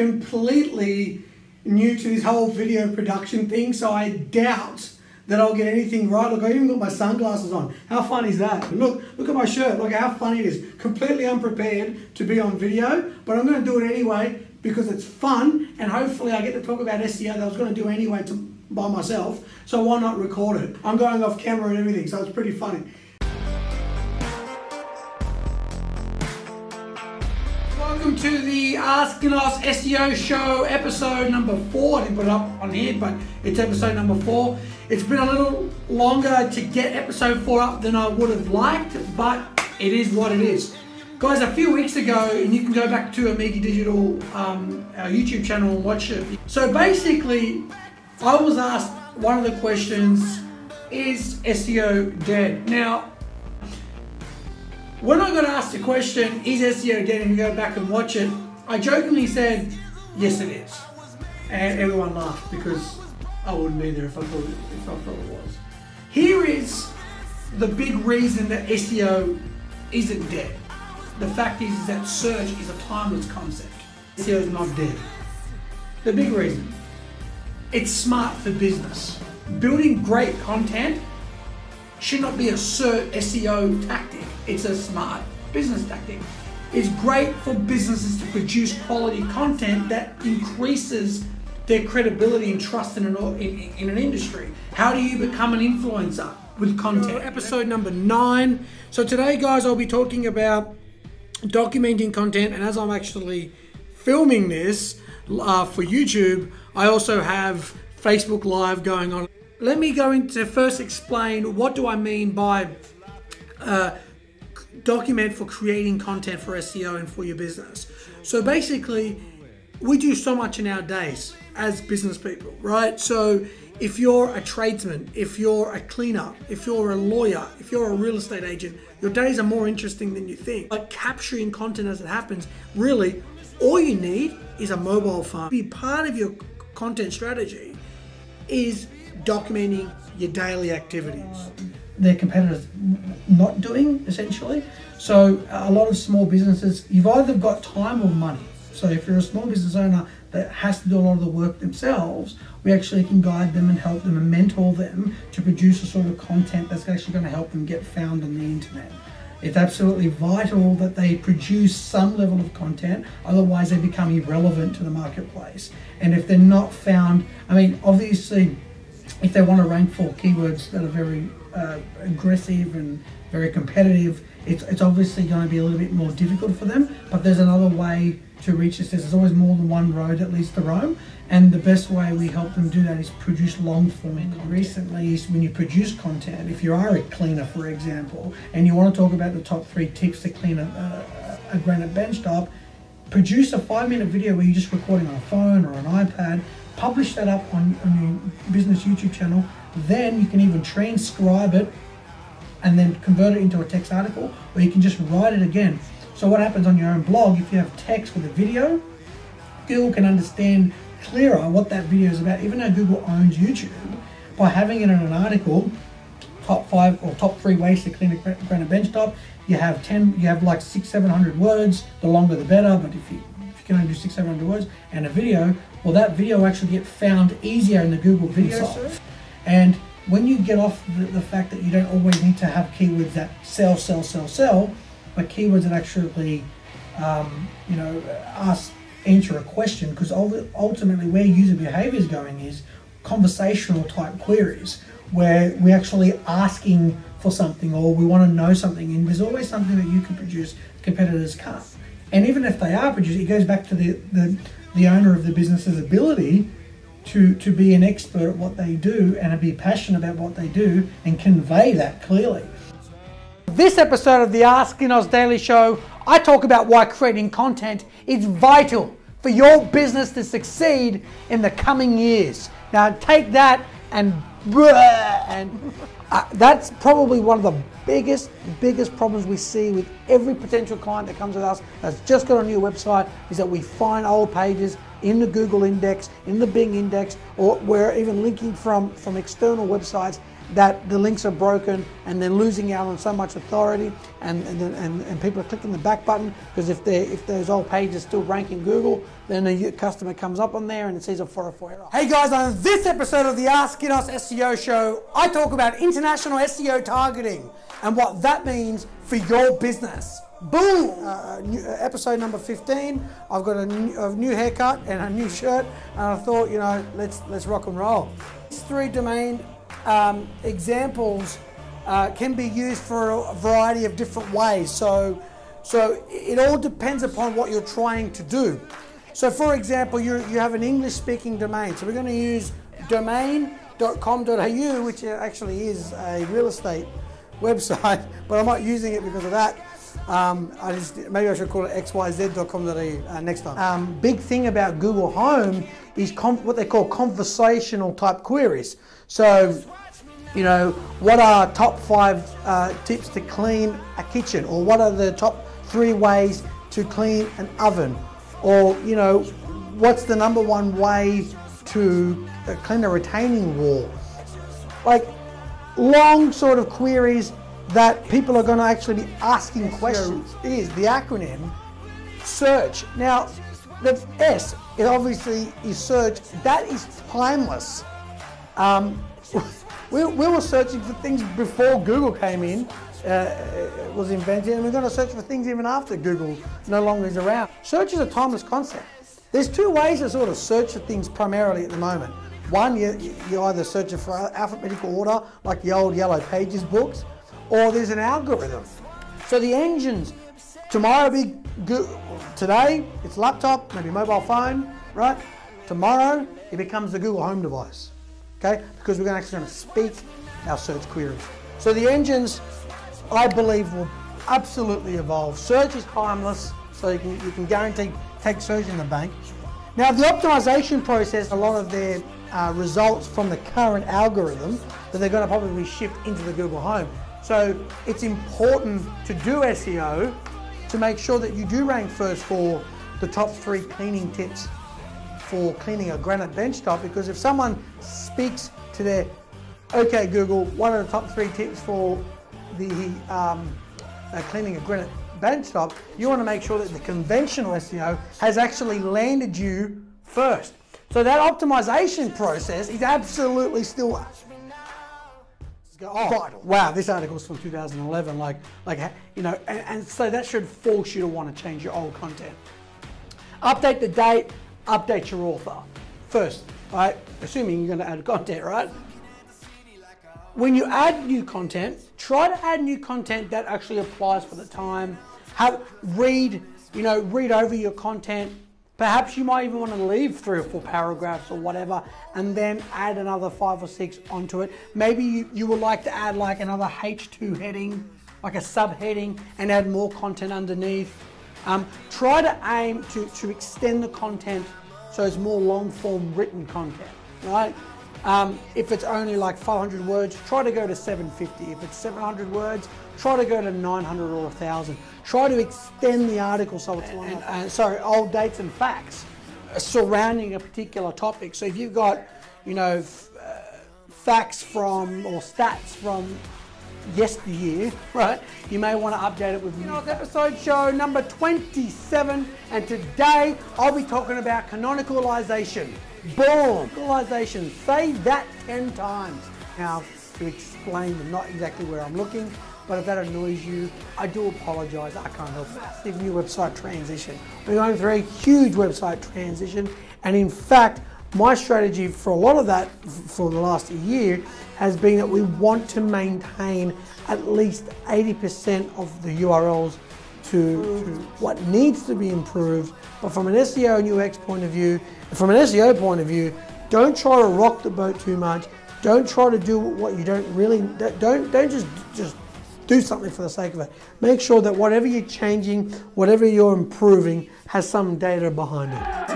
completely new to this whole video production thing, so I doubt that I'll get anything right. Look, I even got my sunglasses on. How fun is that? Look, look at my shirt. Look how funny it is. Completely unprepared to be on video, but I'm going to do it anyway because it's fun and hopefully I get to talk about SEO that I was going to do anyway to, by myself. So why not record it? I'm going off camera and everything, so it's pretty funny. To the Asking Us SEO show, episode number four. I didn't put it up on here, but it's episode number four. It's been a little longer to get episode four up than I would have liked, but it is what it is. Guys, a few weeks ago, and you can go back to Amigi Digital, um, our YouTube channel and watch it. So basically, I was asked one of the questions, is SEO dead? Now, when I got asked the question, is SEO dead, and you go back and watch it, I jokingly said, yes, it is. And everyone laughed because I wouldn't be there if I thought it, if I thought it was. Here is the big reason that SEO isn't dead. The fact is, is that search is a timeless concept. SEO is not dead. The big reason, it's smart for business. Building great content should not be a SEO tactic it's a smart business tactic. It's great for businesses to produce quality content that increases their credibility and trust in an, in, in an industry. How do you become an influencer with content? Episode number nine. So today, guys, I'll be talking about documenting content, and as I'm actually filming this uh, for YouTube, I also have Facebook Live going on. Let me go into first explain what do I mean by uh, document for creating content for SEO and for your business. So basically, we do so much in our days as business people, right? So if you're a tradesman, if you're a cleaner, if you're a lawyer, if you're a real estate agent, your days are more interesting than you think. But capturing content as it happens, really, all you need is a mobile phone. Be part of your content strategy is documenting your daily activities their competitors not doing essentially. So a lot of small businesses, you've either got time or money. So if you're a small business owner that has to do a lot of the work themselves, we actually can guide them and help them and mentor them to produce a sort of content that's actually going to help them get found on the internet. It's absolutely vital that they produce some level of content, otherwise they become irrelevant to the marketplace. And if they're not found, I mean, obviously, if they want to rank for keywords that are very uh, aggressive and very competitive, it's, it's obviously going to be a little bit more difficult for them. But there's another way to reach this. There's always more than one road that leads to Rome. And the best way we help them do that is produce long form content. Recently, when you produce content, if you are a cleaner, for example, and you want to talk about the top three tips to clean a, a, a granite bench top, produce a five minute video where you're just recording on a phone or an iPad, publish that up on, on your business YouTube channel, then you can even transcribe it and then convert it into a text article, or you can just write it again. So what happens on your own blog, if you have text with a video, Google can understand clearer what that video is about, even though Google owns YouTube, by having it in an article, top five or top three ways to clean a granite bench top, you have 10, you have like six, 700 words, the longer the better, but if you, if you can only do six, 700 words, and a video, well that video will actually get found easier in the Google video search. And when you get off the, the, fact that you don't always need to have keywords that sell, sell, sell, sell, but keywords that actually, um, you know, ask, answer a question, because ultimately where user behavior is going is conversational type queries, where we're actually asking for something or we want to know something, and there's always something that you can produce competitors can't. And even if they are producing, it goes back to the, the, the owner of the business's ability to, to be an expert at what they do and to be passionate about what they do and convey that clearly. This episode of the Asking Us Daily Show, I talk about why creating content is vital for your business to succeed in the coming years. Now, take that and and uh, that's probably one of the biggest, biggest problems we see with every potential client that comes with us that's just got a new website is that we find old pages in the Google index, in the Bing index, or we're even linking from, from external websites that the links are broken and they're losing out on so much authority and, and, and, and people are clicking the back button because if, they if those old pages still rank in Google, then a customer comes up on there and it says a 404 error. Hey guys, on this episode of the Ask Us SEO show, I talk about international SEO targeting and what that means for your business. Boom! Uh, new, uh, episode number 15. I've got a new, a new, haircut and a new shirt, and I thought, you know, let's let's rock and roll. These three domain um, examples uh, can be used for a variety of different ways. So, so it all depends upon what you're trying to do. So, for example, you you have an English-speaking domain. So we're going to use domain.com.au, which actually is a real estate website, but I'm not using it because of that. Um, I just maybe I should call it xyz.com.au uh, next time. Um, big thing about Google Home is what they call conversational type queries. So, you know, what are top five uh, tips to clean a kitchen, or what are the top three ways to clean an oven, or you know, what's the number one way to uh, clean a retaining wall? Like long sort of queries that people are going to actually be asking questions is the acronym search. Now, the S, it obviously is search. That is timeless. Um, we, we, were searching for things before Google came in, uh, was invented, and we're going to search for things even after Google no longer is around. Search is a timeless concept. There's two ways to sort of search for things primarily at the moment. One, you, you either search for alphabetical order, like the old Yellow Pages books, or there's an algorithm. So the engines, tomorrow be good, today it's laptop, maybe mobile phone, right? Tomorrow it becomes the Google Home device, okay? Because we're actually going to speak our search queries. So the engines, I believe, will absolutely evolve. Search is timeless, so you can, you can guarantee take search in the bank. Now the optimization process, a lot of their uh, results from the current algorithm that they're going to probably shift into the Google Home. So it's important to do SEO to make sure that you do rank first for the top three cleaning tips for cleaning a granite benchtop because if someone speaks to their, okay Google, one of the top three tips for the um, uh, cleaning a granite benchtop, you want to make sure that the conventional SEO has actually landed you first. So that optimization process is absolutely still oh, vital. Wow, this article's from 2011. Like, like you know, and, and so that should force you to want to change your old content. Update the date, update your author first, right? Assuming you're going to add content, right? When you add new content, try to add new content that actually applies for the time. Have read, you know, read over your content Perhaps you might even want to leave three or four paragraphs or whatever and then add another five or six onto it. Maybe you, you would like to add like another H2 heading, like a subheading, and add more content underneath. Um, try to aim to, to extend the content so it's more long form written content, right? Um, if it's only like 500 words, try to go to 750. If it's 700 words, try to go to 900 or 1,000. Try to extend the article so it's long. And, and, sorry, old dates and facts surrounding a particular topic. So if you've got, you know, f- uh, facts from or stats from yesteryear, right? You may want to update it with you know, episode show number 27, and today I'll be talking about canonicalization. Boom! Canonicalization. Say that 10 times. Now, to explain not exactly where I'm looking, but if that annoys you, I do apologize. I can't help it. Massive new website transition. We're going through a huge website transition, and in fact, my strategy for a lot of that for the last year has been that we want to maintain at least 80% of the URLs to, to, what needs to be improved. But from an SEO and UX point of view, from an SEO point of view, don't try to rock the boat too much. Don't try to do what you don't really don't don't just just do something for the sake of it. Make sure that whatever you're changing, whatever you're improving, has some data behind it.